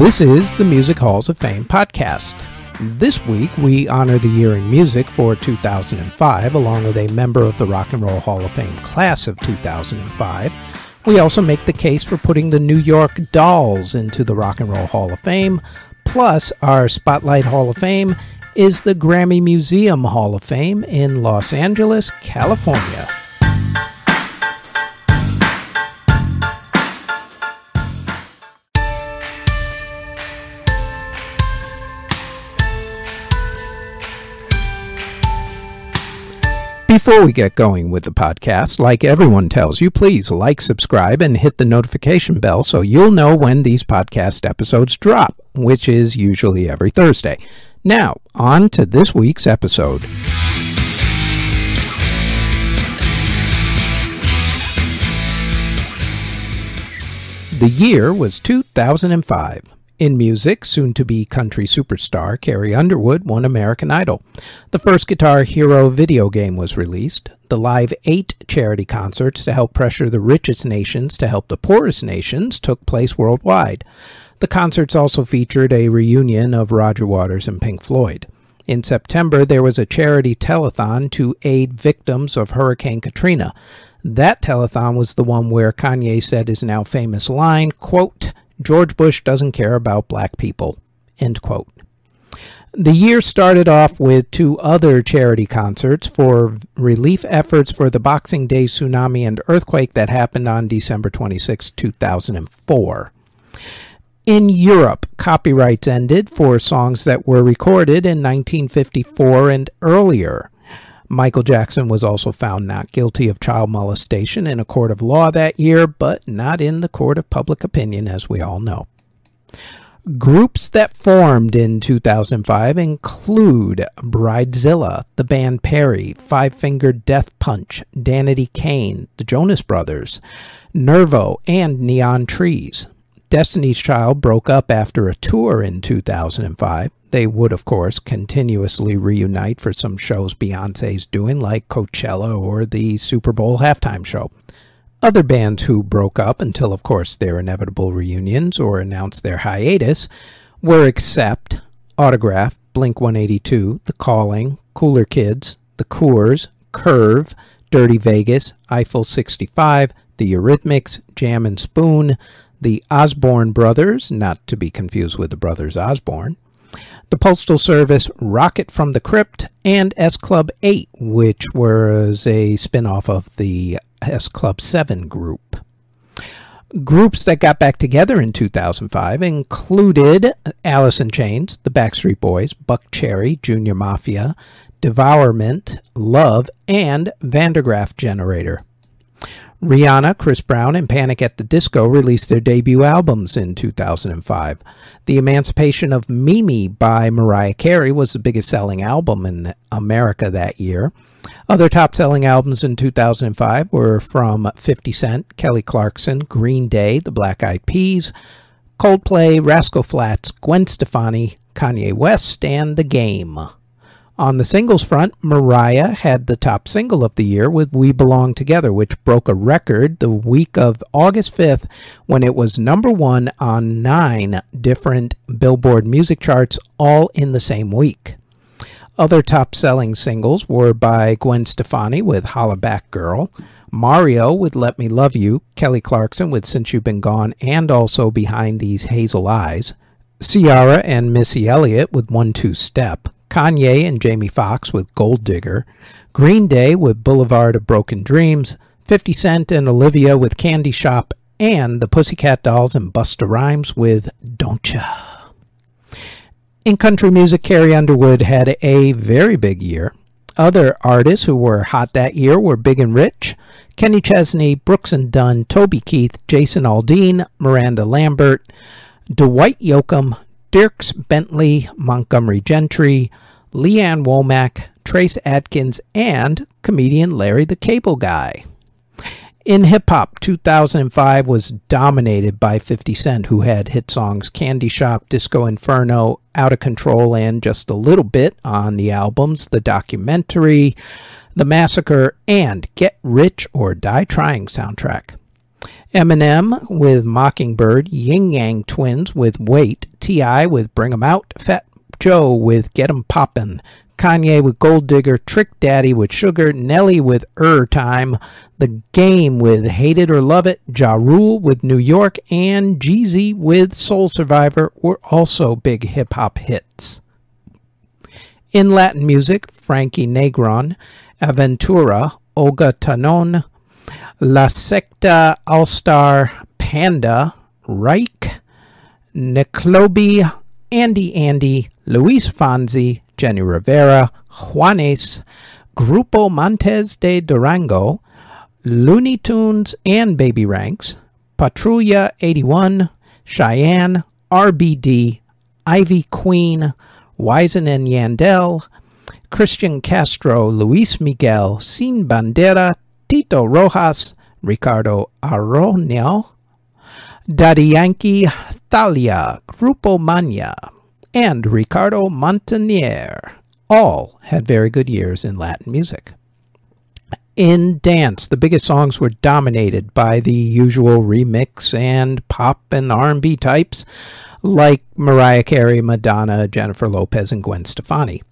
This is the Music Halls of Fame podcast. This week, we honor the year in music for 2005, along with a member of the Rock and Roll Hall of Fame class of 2005. We also make the case for putting the New York Dolls into the Rock and Roll Hall of Fame. Plus, our Spotlight Hall of Fame is the Grammy Museum Hall of Fame in Los Angeles, California. Before we get going with the podcast, like everyone tells you, please like, subscribe, and hit the notification bell so you'll know when these podcast episodes drop, which is usually every Thursday. Now, on to this week's episode. The year was 2005. In music, soon to be country superstar Carrie Underwood won American Idol. The first Guitar Hero video game was released. The Live 8 charity concerts to help pressure the richest nations to help the poorest nations took place worldwide. The concerts also featured a reunion of Roger Waters and Pink Floyd. In September, there was a charity telethon to aid victims of Hurricane Katrina. That telethon was the one where Kanye said his now famous line, quote, George Bush doesn't care about black people. End quote. The year started off with two other charity concerts for relief efforts for the Boxing Day tsunami and earthquake that happened on December 26, 2004. In Europe, copyrights ended for songs that were recorded in 1954 and earlier. Michael Jackson was also found not guilty of child molestation in a court of law that year, but not in the court of public opinion, as we all know. Groups that formed in 2005 include Bridezilla, the band Perry, Five Finger Death Punch, Danity Kane, the Jonas Brothers, Nervo, and Neon Trees. Destiny's Child broke up after a tour in 2005. They would, of course, continuously reunite for some shows Beyonce's doing, like Coachella or the Super Bowl halftime show. Other bands who broke up until, of course, their inevitable reunions or announced their hiatus were Accept, Autograph, Blink 182, The Calling, Cooler Kids, The Corrs, Curve, Dirty Vegas, Eiffel 65, The Eurythmics, Jam and Spoon, The Osborne Brothers, not to be confused with the Brothers Osborne, the Postal Service, Rocket from the Crypt, and S Club 8, which was a spin off of the S Club 7 group. Groups that got back together in 2005 included Alice in Chains, the Backstreet Boys, Buckcherry, Junior Mafia, Devourment, Love, and Van der Graaf Generator. Rihanna, Chris Brown, and Panic at the Disco released their debut albums in 2005. The Emancipation of Mimi by Mariah Carey was the biggest selling album in America that year. Other top selling albums in 2005 were from 50 Cent, Kelly Clarkson, Green Day, The Black Eyed Peas, Coldplay, Rascal Flatts, Gwen Stefani, Kanye West, and The Game. On the singles front, Mariah had the top single of the year with We Belong Together, which broke a record the week of August 5th when it was number one on nine different Billboard music charts all in the same week. Other top selling singles were by Gwen Stefani with Holla Back Girl, Mario with Let Me Love You, Kelly Clarkson with Since You've Been Gone, and also Behind These Hazel Eyes, Ciara and Missy Elliott with One Two Step, Kanye and Jamie Foxx with Gold Digger, Green Day with Boulevard of Broken Dreams, 50 Cent and Olivia with Candy Shop, and the Pussycat Dolls and Busta Rhymes with Don't Ya. In country music, Carrie Underwood had a very big year. Other artists who were hot that year were Big and Rich, Kenny Chesney, Brooks and Dunn, Toby Keith, Jason Aldean, Miranda Lambert, Dwight Yoakam, Dierks Bentley, Montgomery Gentry, Lee Ann Womack, Trace Adkins, and comedian Larry the Cable Guy. In hip hop, 2005 was dominated by 50 Cent, who had hit songs Candy Shop, Disco Inferno, Out of Control, and just a little bit on the albums The Documentary, The Massacre, and Get Rich or Die Trying soundtrack. Eminem with Mockingbird, Ying Yang Twins with Wait, T.I. with Bring 'em Out, Fat Joe with Get 'em Poppin', Kanye with Gold Digger, Trick Daddy with Sugar, Nelly with Er Time, The Game with Hate It or Love It, Ja Rule with New York, and Jeezy with Soul Survivor were also big hip hop hits. In Latin music, Frankie Negron, Aventura, Olga Tanon, La Secta All Star, Panda, Reik, N'Klabe, Andy Andy, Luis Fonsi, Jenni Rivera, Juanes, Grupo Montes de Durango, Luny Tunes and Baby Ranks, Patrulla 81, Chayanne, RBD, Ivy Queen, Wisin and Yandel, Cristian Castro, Luis Miguel, Sin Bandera, Tito Rojas, Ricardo Arjona, Daddy Yankee, Thalia, Grupo Mania, and Ricardo Montaner all had very good years in Latin music. In dance, the biggest songs were dominated by the usual remix and pop and R&B types like Mariah Carey, Madonna, Jennifer Lopez, and Gwen Stefani.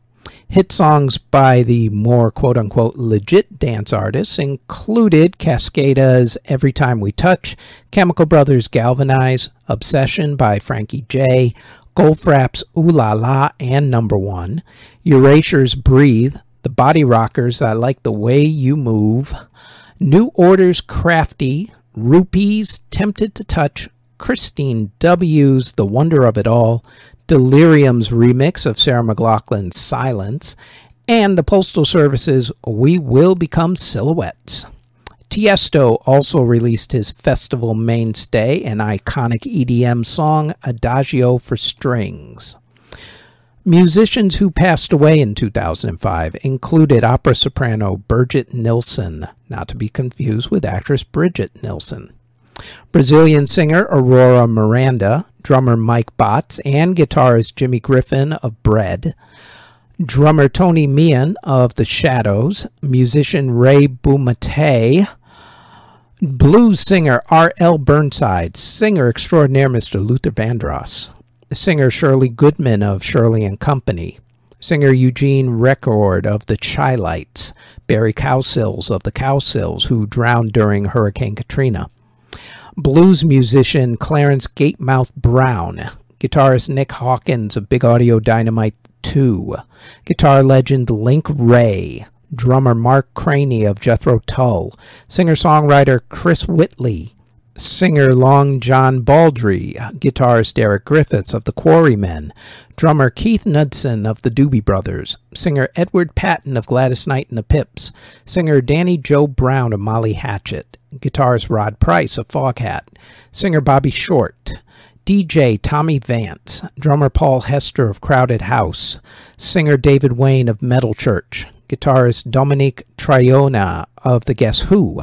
Hit songs by the more quote unquote legit dance artists included Cascada's Every Time We Touch, Chemical Brothers' Galvanize, Obsession by Frankie J, Goldfrapp's Ooh La La and Number One, Erasure's Breathe, The Body Rockers I Like the Way You Move, New Order's Crafty, Rupee's Tempted to Touch, Kristine W.'s The Wonder of It All, Delirium's remix of Sarah McLachlan's Silence, and the Postal Service's We Will Become Silhouettes. Tiesto also released his festival mainstay, an iconic EDM song, Adagio for Strings. Musicians who passed away in 2005 included opera soprano Birgit Nilsson, not to be confused with actress Brigitte Nielsen. Brazilian singer Aurora Miranda, drummer Mike Botts, and guitarist Jimmy Griffin of Bread, drummer Tony Meehan of The Shadows, musician Ray Bumatai, blues singer R.L. Burnside, singer extraordinaire Mr. Luther Vandross, singer Shirley Goodman of Shirley and Company, singer Eugene Record of the Chi-Lites, Barry Cowsills of the Cowsills, who drowned during Hurricane Katrina, blues musician Clarence Gatemouth Brown, guitarist Nick Hawkins of Big Audio Dynamite 2, guitar legend Link Wray, drummer Mark Craney of Jethro Tull, singer-songwriter Chris Whitley, singer Long John Baldry, guitarist Derek Griffiths of the Quarrymen, drummer Keith Knudsen of the Doobie Brothers, singer Edward Patten of Gladys Knight and the Pips, singer Danny Joe Brown of Molly Hatchet, guitarist Rod Price of Foghat, singer Bobby Short, DJ Tommy Vance, drummer Paul Hester of Crowded House, singer David Wayne of Metal Church, guitarist Dominique Triona of the Guess Who,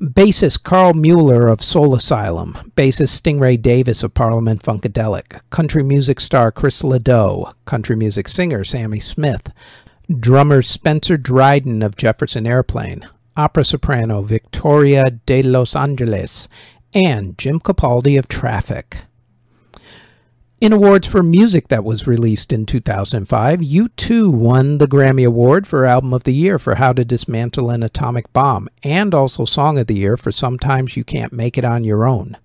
bassist Karl Mueller of Soul Asylum, bassist Stingray Davis of Parliament Funkadelic, country music star Chris Ledoux, country music singer Sammi Smith, drummer Spencer Dryden of Jefferson Airplane, opera soprano Victoria de Los Angeles, and Jim Capaldi of Traffic. In awards for music that was released in 2005, U2 won the Grammy Award for Album of the Year for How to Dismantle an Atomic Bomb, and also Song of the Year for Sometimes You Can't Make It on Your Own.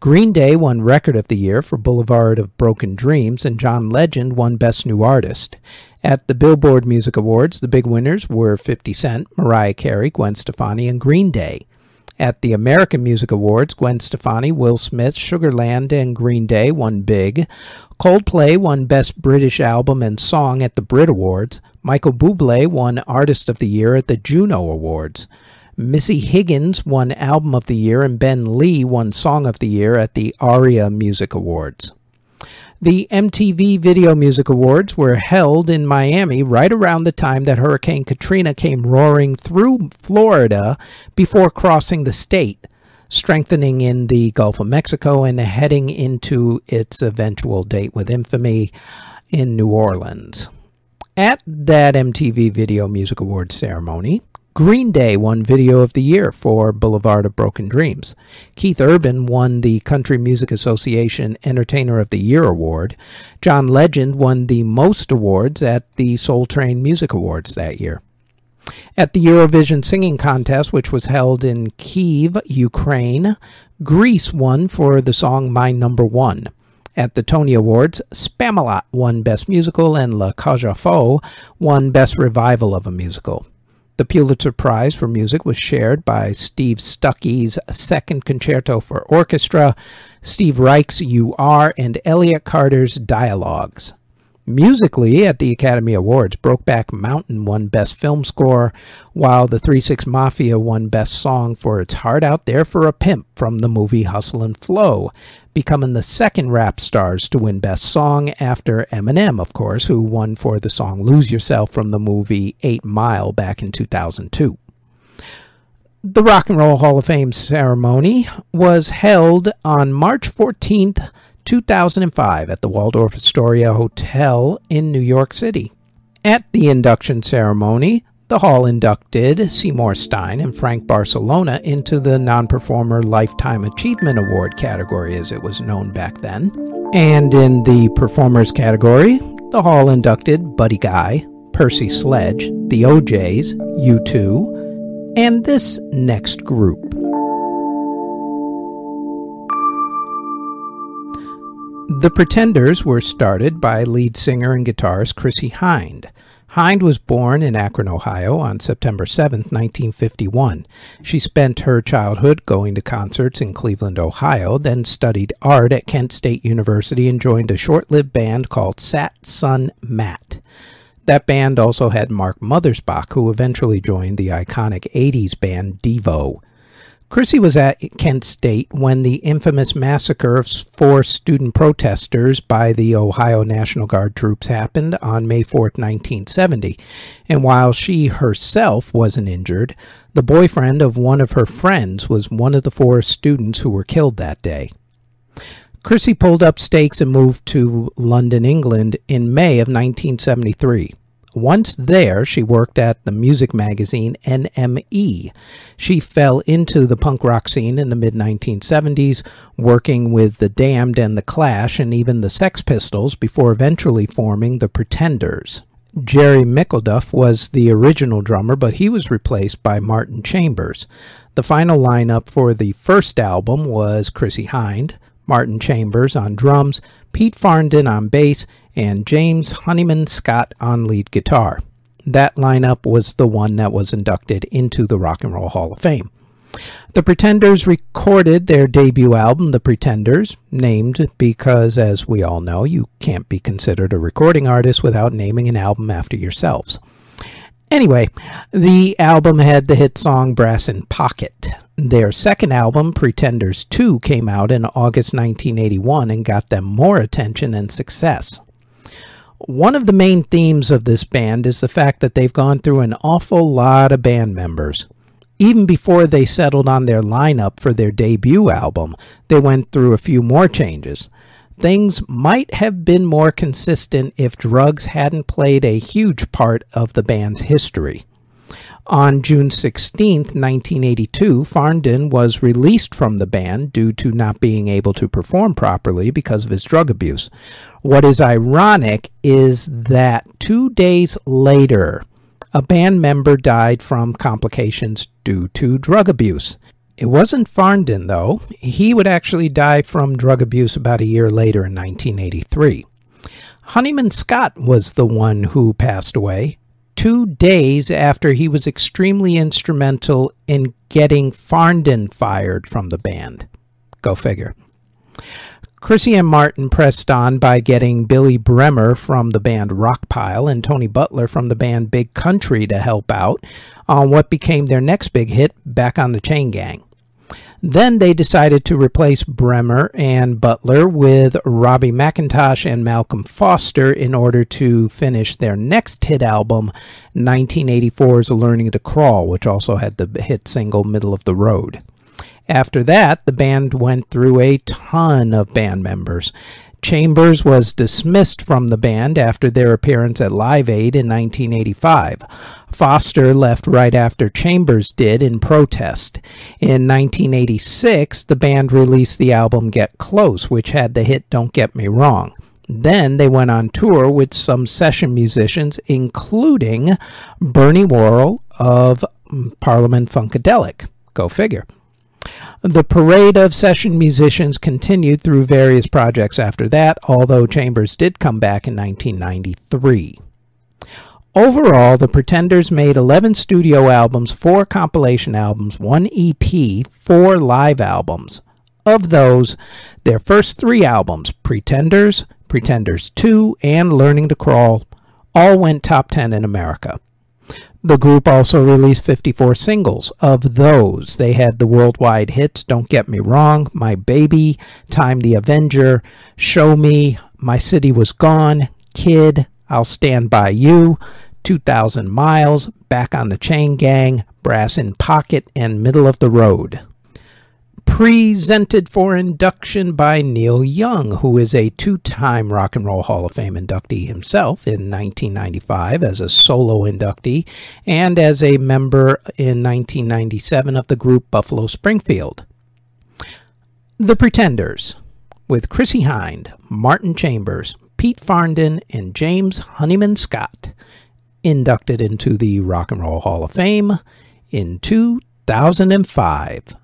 Green Day won Record of the Year for Boulevard of Broken Dreams, and John Legend won Best New Artist. At the Billboard Music Awards, the big winners were 50 Cent, Mariah Carey, Gwen Stefani, and Green Day. At the American Music Awards, Gwen Stefani, Will Smith, Sugarland, and Green Day won big. Coldplay won Best British Album and Song at the Brit Awards. Michael Bublé won Artist of the Year at the Juno Awards. Missy Higgins won Album of the Year, and Ben Lee won Song of the Year at the ARIA Music Awards. The MTV Video Music Awards were held in Miami right around the time that Hurricane Katrina came roaring through Florida before crossing the state, strengthening in the Gulf of Mexico and heading into its eventual date with infamy in New Orleans. At that MTV Video Music Awards ceremony, Green Day won Video of the Year for Boulevard of Broken Dreams. Keith Urban won the Country Music Association Entertainer of the Year award. John Legend won the most awards at the Soul Train Music Awards that year. At the Eurovision Singing Contest, which was held in Kiev, Ukraine, Greece won for the song My Number One. At the Tony Awards, Spamalot won Best Musical and La Cage aux Folles won Best Revival of a Musical. The Pulitzer Prize for Music was shared by Steve Stucky's Second Concerto for Orchestra, Steve Reich's You Are, and Elliott Carter's Dialogues. Musically, at the Academy Awards, Brokeback Mountain won Best Film Score, while the 3 6 Mafia won Best Song for It's Hard Out There for a Pimp from the movie Hustle and Flow, becoming the second rap stars to win Best Song after Eminem, of course, who won for the song Lose Yourself from the movie 8 Mile back in 2002. The Rock and Roll Hall of Fame ceremony was held on March 14th, 2005, at the Waldorf Astoria Hotel in New York City. At the induction ceremony, the Hall inducted Seymour Stein and Frank Barsalona into the Non Performer Lifetime Achievement Award category, as it was known back then. And in the Performers category, the Hall inducted Buddy Guy, Percy Sledge, the O'Jays, U2, and this next group. The Pretenders were started by lead singer and guitarist Chrissie Hynde. Hynde was born in Akron, Ohio on September 7, 1951. She spent her childhood going to concerts in Cleveland, Ohio, then studied art at Kent State University and joined a short lived band called Sat Sun Mat. That band also had Mark Mothersbaugh, who eventually joined the iconic 80s band Devo. Chrissie was at Kent State when the infamous massacre of four student protesters by the Ohio National Guard troops happened on May 4, 1970. And while she herself wasn't injured, the boyfriend of one of her friends was one of the four students who were killed that day. Chrissie pulled up stakes and moved to London, England in May of 1973. Once there, she worked at the music magazine NME. She fell into the punk rock scene in the mid 1970s, working with The Damned and The Clash and even the Sex Pistols before eventually forming The Pretenders. Gerry Mackleduff was the original drummer, but he was replaced by Martin Chambers. The final lineup for the first album was Chrissie Hynde, Martin Chambers on drums, Pete Farndon on bass, and James Honeyman Scott on lead guitar. That lineup was the one that was inducted into the Rock and Roll Hall of Fame. The Pretenders recorded their debut album, The Pretenders, named because, as we all know, you can't be considered a recording artist without naming an album after yourselves. Anyway, the album had the hit song Brass in Pocket. Their second album, Pretenders 2, came out in August 1981 and got them more attention and success. One of the main themes of this band is the fact that they've gone through an awful lot of band members. Even before they settled on their lineup for their debut album, they went through a few more changes. Things might have been more consistent if drugs hadn't played a huge part of the band's history. On June 16, 1982, Farndon was released from the band due to not being able to perform properly because of his drug abuse. What is ironic is that two days later, a band member died from complications due to drug abuse. It wasn't Farndon, though. He would actually die from drug abuse about a year later in 1983. Honeyman Scott was the one who passed away two days after he was extremely instrumental in getting Farndon fired from the band. Go figure. Chrissie and Martin pressed on by getting Billy Bremner from the band Rockpile and Tony Butler from the band Big Country to help out on what became their next big hit, Back on the Chain Gang. Then they decided to replace Bremner and Butler with Robbie McIntosh and Malcolm Foster in order to finish their next hit album, 1984's Learning to Crawl, which also had the hit single Middle of the Road. After that, the band went through a ton of band members. Chambers was dismissed from the band after their appearance at Live Aid in 1985. Foster left right after Chambers did in protest. In 1986, the band released the album Get Close, which had the hit Don't Get Me Wrong. Then they went on tour with some session musicians, including Bernie Worrell of mm, Parliament Funkadelic. Go figure. The parade of session musicians continued through various projects after that, although Chambers did come back in 1993. Overall, the Pretenders made 11 studio albums, 4 compilation albums, 1 EP, 4 live albums. Of those, their first three albums, Pretenders, Pretenders 2, and Learning to Crawl, all went top 10 in America. The group also released 54 singles. Of those, they had the worldwide hits Don't Get Me Wrong, My Baby, Time the Avenger, Show Me, My City Was Gone, Kid, I'll Stand By You, 2000 Miles, Back on the Chain Gang, Brass in Pocket, and Middle of the Road presented for induction by Neil Young, who is a two time Rock and Roll Hall of Fame inductee himself in 1995 as a solo inductee and as a member in 1997 of the group Buffalo Springfield. The Pretenders, with Chrissie Hynde, Martin Chambers, Pete Farndon, and James Honeyman Scott, inducted into the Rock and Roll Hall of Fame in 2005.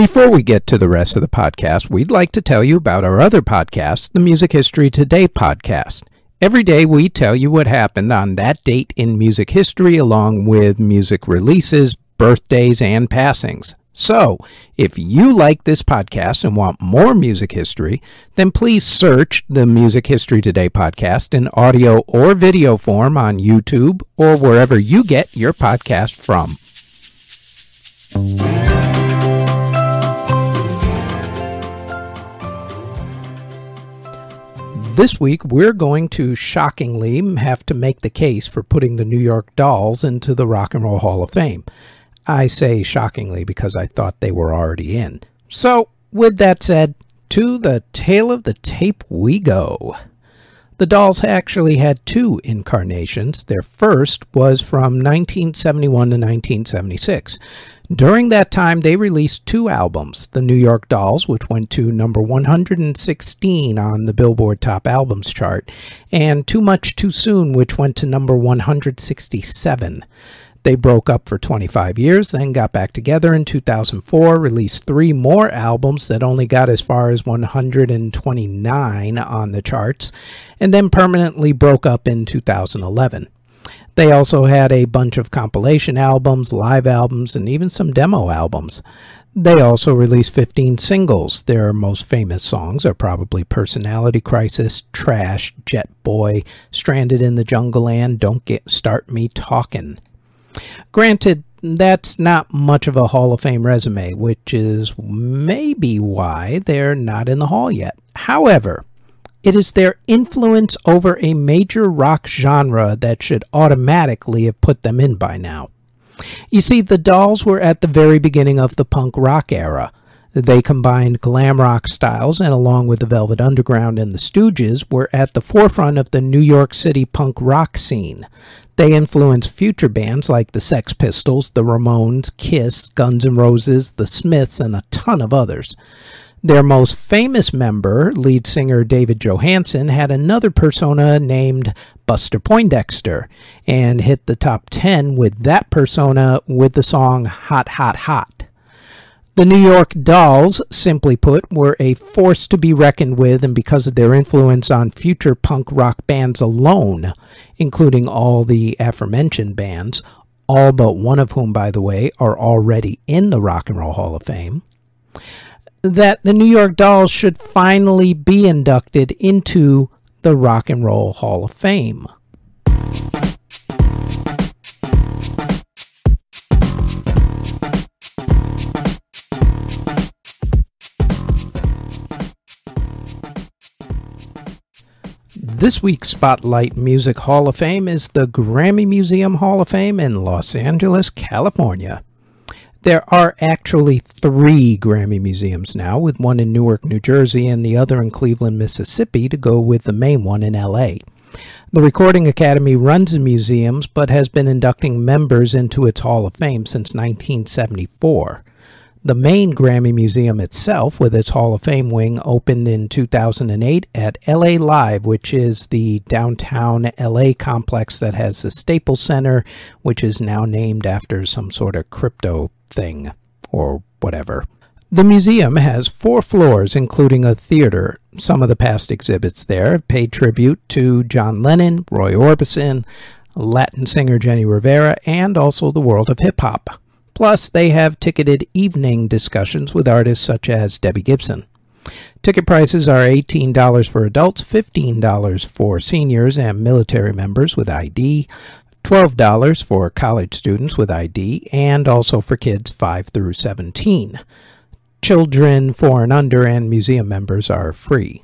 Before we get to the rest of the podcast, we'd like to tell you about our other podcast, the Music History Today podcast. Every day we tell you what happened on that date in music history, along with music releases, birthdays, and passings. So, if you like this podcast and want more music history, then please search the Music History Today podcast in audio or video form on YouTube or wherever you get your podcast from. This week, we're going to shockingly have to make the case for putting the New York Dolls into the Rock and Roll Hall of Fame. I say shockingly because I thought they were already in. So, with that said, to the tale of the tape we go. The dolls actually had two incarnations. Their first was from 1971 to 1976. During that time, they released two albums The New York Dolls, which went to number 116 on the Billboard Top Albums chart, and Too Much Too Soon, which went to number 167. They broke up for 25 years, then got back together in 2004, released three more albums that only got as far as 129 on the charts, and then permanently broke up in 2011. They also had a bunch of compilation albums, live albums, and even some demo albums. They also released 15 singles. Their most famous songs are probably Personality Crisis, Trash, Jet Boy, Stranded in the Jungle, and Don't Get Start Me Talkin'. Granted, that's not much of a Hall of Fame resume, which is maybe why they're not in the Hall yet. However, it is their influence over a major rock genre that should automatically have put them in by now. You see, the Dolls were at the very beginning of the punk rock era. They combined glam rock styles and, along with the Velvet Underground and the Stooges, were at the forefront of the New York City punk rock scene. They influenced future bands like the Sex Pistols, the Ramones, Kiss, Guns N' Roses, the Smiths, and a ton of others. Their most famous member, lead singer David Johansen, had another persona named Buster Poindexter and hit the top 10 with that persona with the song Hot, Hot, Hot. The New York Dolls, simply put, were a force to be reckoned with, and because of their influence on future punk rock bands alone, including all the aforementioned bands, all but one of whom, by the way, are already in the Rock and Roll Hall of Fame that the New York Dolls should finally be inducted into the Rock and Roll Hall of Fame. This week's Spotlight Music Hall of Fame is the Grammy Museum Hall of Fame in Los Angeles, California. There are actually three Grammy museums now, with one in Newark, New Jersey, and the other in Cleveland, Mississippi, to go with the main one in LA. The Recording Academy runs the museums but has been inducting members into its Hall of Fame since 1974. The main Grammy Museum itself, with its Hall of Fame wing, opened in 2008 at LA Live, which is the downtown LA complex that has the Staples Center, which is now named after some sort of crypto thing or whatever. The museum has four floors, including a theater. Some of the past exhibits there paid tribute to John Lennon, Roy Orbison, Latin singer Jenni Rivera, and also the world of hip hop. Plus, they have ticketed evening discussions with artists such as Debbie Gibson. Ticket prices are $18 for adults, $15 for seniors and military members with ID, $12 for college students with ID, and also for kids 5 through 17. Children 4 and under and museum members are free.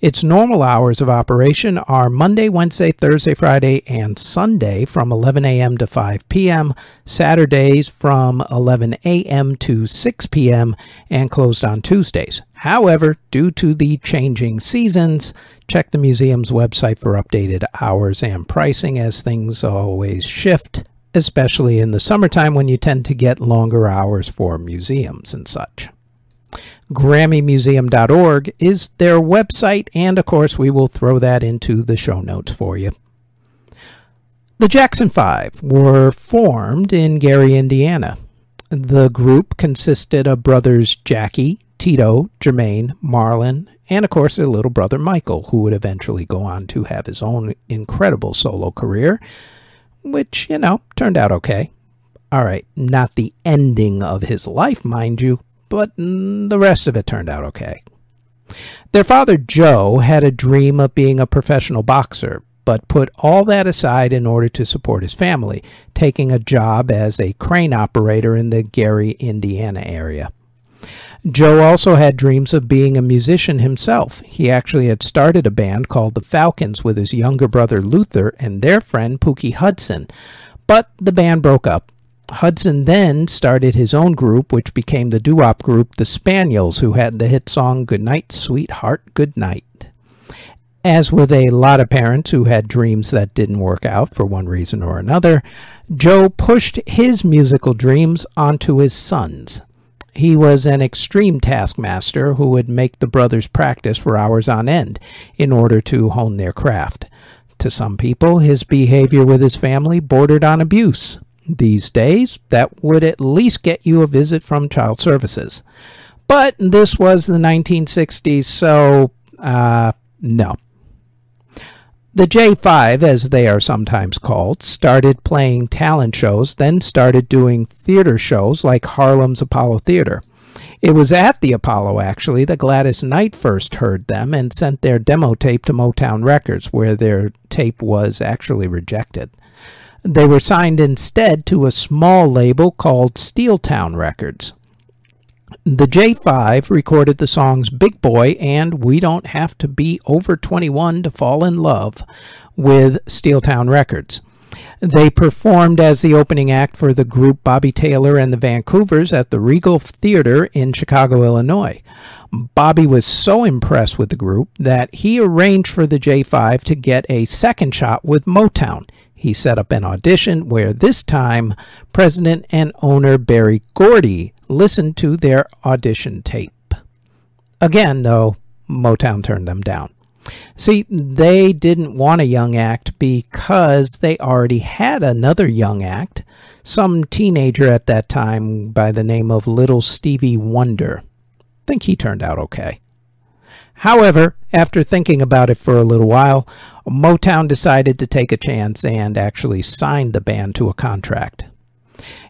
Its normal hours of operation are Monday, Wednesday, Thursday, Friday, and Sunday from 11 a.m. to 5 p.m., Saturdays from 11 a.m. to 6 p.m., and closed on Tuesdays. However, due to the changing seasons, check the museum's website for updated hours and pricing as things always shift, especially in the summertime when you tend to get longer hours for museums and such. GrammyMuseum.org is their website, and of course, we will throw that into the show notes for you. The Jackson Five were formed in Gary, Indiana. The group consisted of brothers Jackie, Tito, Jermaine, Marlon, and of course their little brother Michael, who would eventually go on to have his own incredible solo career, which, you know, turned out okay. All right, not the ending of his life, mind you, but the rest of it turned out okay. Their father, Joe, had a dream of being a professional boxer, but put all that aside in order to support his family, taking a job as a crane operator in the Gary, Indiana area. Joe also had dreams of being a musician himself. He actually had started a band called the Falcons with his younger brother Luther and their friend Pookie Hudson, but the band broke up Hudson then started his own group, which became the doo wop group The Spaniels, who had the hit song Goodnight, Sweetheart, Good Night. As with a lot of parents who had dreams that didn't work out for one reason or another, Joe pushed his musical dreams onto his sons. He was an extreme taskmaster who would make the brothers practice for hours on end in order to hone their craft. To some people, his behavior with his family bordered on abuse these days, that would at least get you a visit from Child Services. But this was the 1960s, so uh, no. The J5, as they are sometimes called, started playing talent shows, then started doing theater shows like Harlem's Apollo Theater. It was at the Apollo, actually, that Gladys Knight first heard them and sent their demo tape to Motown Records, where their tape was actually rejected. They were signed instead to a small label called Steeltown Records. The J5 recorded the songs Big Boy and We Don't Have to Be Over 21 to Fall in Love with Steeltown Records. They performed as the opening act for the group Bobby Taylor and the Vancouvers at the Regal Theater in Chicago, Illinois. Bobby was so impressed with the group that he arranged for the J5 to get a second shot with Motown. He set up an audition where this time president and owner Berry Gordy listened to their audition tape. Again, though, Motown turned them down. See, they didn't want a young act because they already had another young act, some teenager at that time by the name of Little Stevie Wonder. Think he turned out okay. However, after thinking about it for a little while, Motown decided to take a chance and actually signed the band to a contract.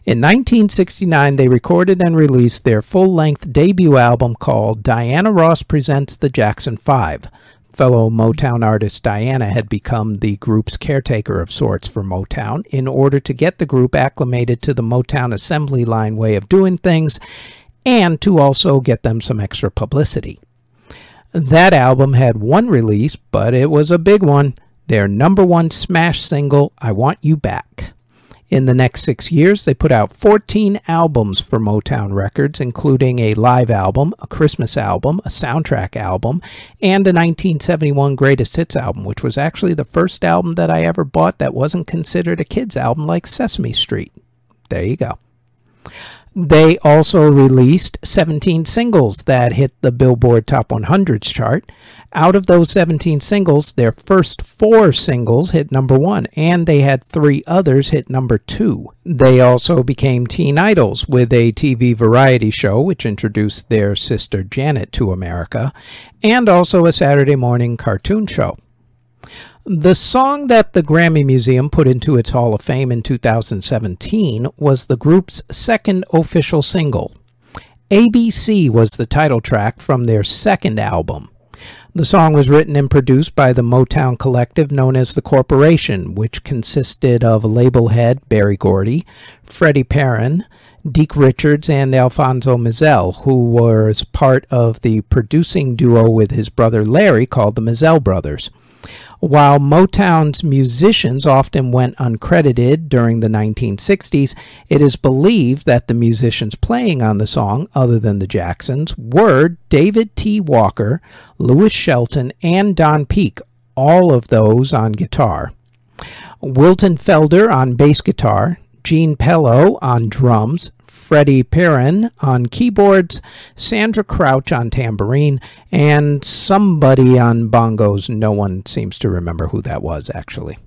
In 1969, they recorded and released their full length debut album called Diana Ross Presents the Jackson Five. Fellow Motown artist Diana had become the group's caretaker of sorts for Motown in order to get the group acclimated to the Motown assembly line way of doing things and to also get them some extra publicity. That album had one release, but it was a big one. Their number one smash single, I Want You Back. In the next six years, they put out 14 albums for Motown Records, including a live album, a Christmas album, a soundtrack album, and a 1971 Greatest Hits album, which was actually the first album that I ever bought that wasn't considered a kid's album like Sesame Street. There you go. They also released 17 singles that hit the Billboard Top 100s chart. Out of those 17 singles, their first four singles hit number one, and they had three others hit number two. They also became teen idols with a TV variety show, which introduced their sister Janet to America, and also a Saturday morning cartoon show. The song that the Grammy Museum put into its Hall of Fame in 2017 was the group's second official single. ABC was the title track from their second album. The song was written and produced by the Motown collective known as The Corporation, which consisted of label head Berry Gordy, Freddie Perren, Deke Richards, and Alfonso Mizell, who was part of the producing duo with his brother Larry called the Mizell Brothers. While Motown's musicians often went uncredited during the 1960s, it is believed that the musicians playing on the song, other than the Jacksons, were David T. Walker, Louis Shelton, and Don Peake, all of those on guitar. Wilton Felder on bass guitar, Gene Pello on drums, Freddie Perren on keyboards, Sandra Crouch on tambourine, and somebody on bongos. No one seems to remember who that was, actually.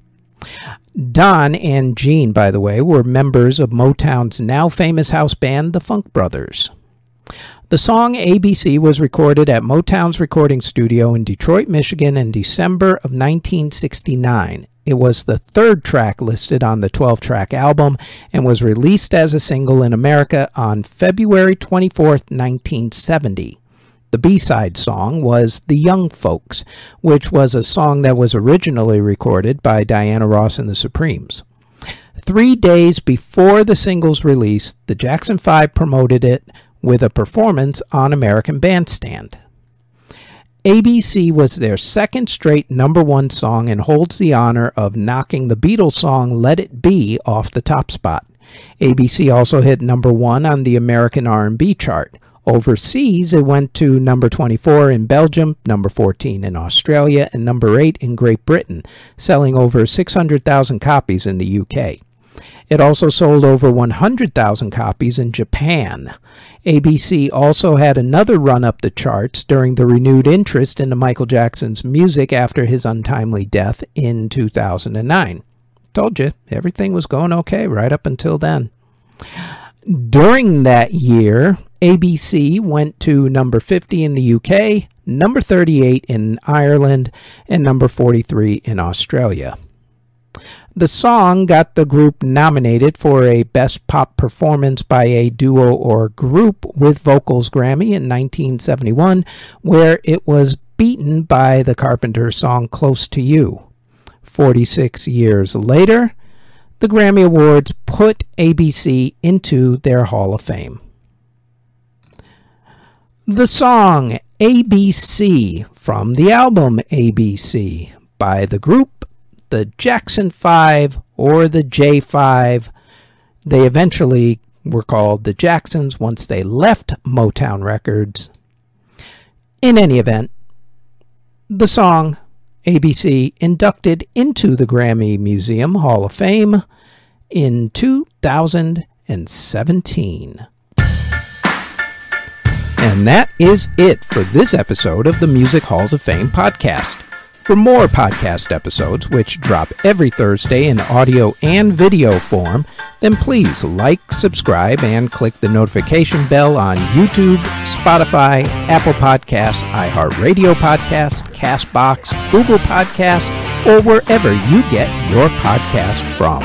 Don and Gene, by the way, were members of Motown's now famous house band, the Funk Brothers. The song ABC was recorded at Motown's recording studio in Detroit, Michigan in December of 1969. It was the third track listed on the 12 track album and was released as a single in America on February 24, 1970. The B side song was The Young Folks, which was a song that was originally recorded by Diana Ross and the Supremes. Three days before the single's release, the Jackson 5 promoted it with a performance on American Bandstand. ABC was their second straight number one song and holds the honor of knocking the Beatles song Let It Be off the top spot. ABC also hit number one on the American R&B chart. Overseas, it went to number 24 in Belgium, number 14 in Australia, and number 8 in Great Britain, selling over 600,000 copies in the UK. It also sold over 100,000 copies in Japan. ABC also had another run up the charts during the renewed interest into Michael Jackson's music after his untimely death in 2009. Told you, everything was going okay right up until then. During that year, ABC went to number 50 in the UK, number 38 in Ireland, and number 43 in Australia. The song got the group nominated for a Best Pop Performance by a Duo or Group with Vocals Grammy in 1971, where it was beaten by the Carpenters song Close to You. 46 years later, the Grammy Awards put ABC into their Hall of Fame. The song ABC from the album ABC by the group the Jackson 5 or the J5. They eventually were called the Jacksons once they left Motown Records. In any event, the song ABC inducted into the Grammy Museum Hall of Fame in 2017. And that is it for this episode of the Music Halls of Fame podcast. For more podcast episodes, which drop every Thursday in audio and video form, then please like, subscribe, and click the notification bell on YouTube, Spotify, Apple Podcasts, iHeartRadio Podcasts, Castbox, Google Podcasts, or wherever you get your podcast from.